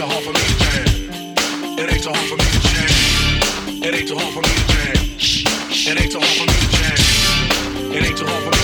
too hard for me to jam. It ain't too hard for me to jam. It ain't too hard for me to jam. It ain't too hard for me to jam. It ain't too hard for me to jam.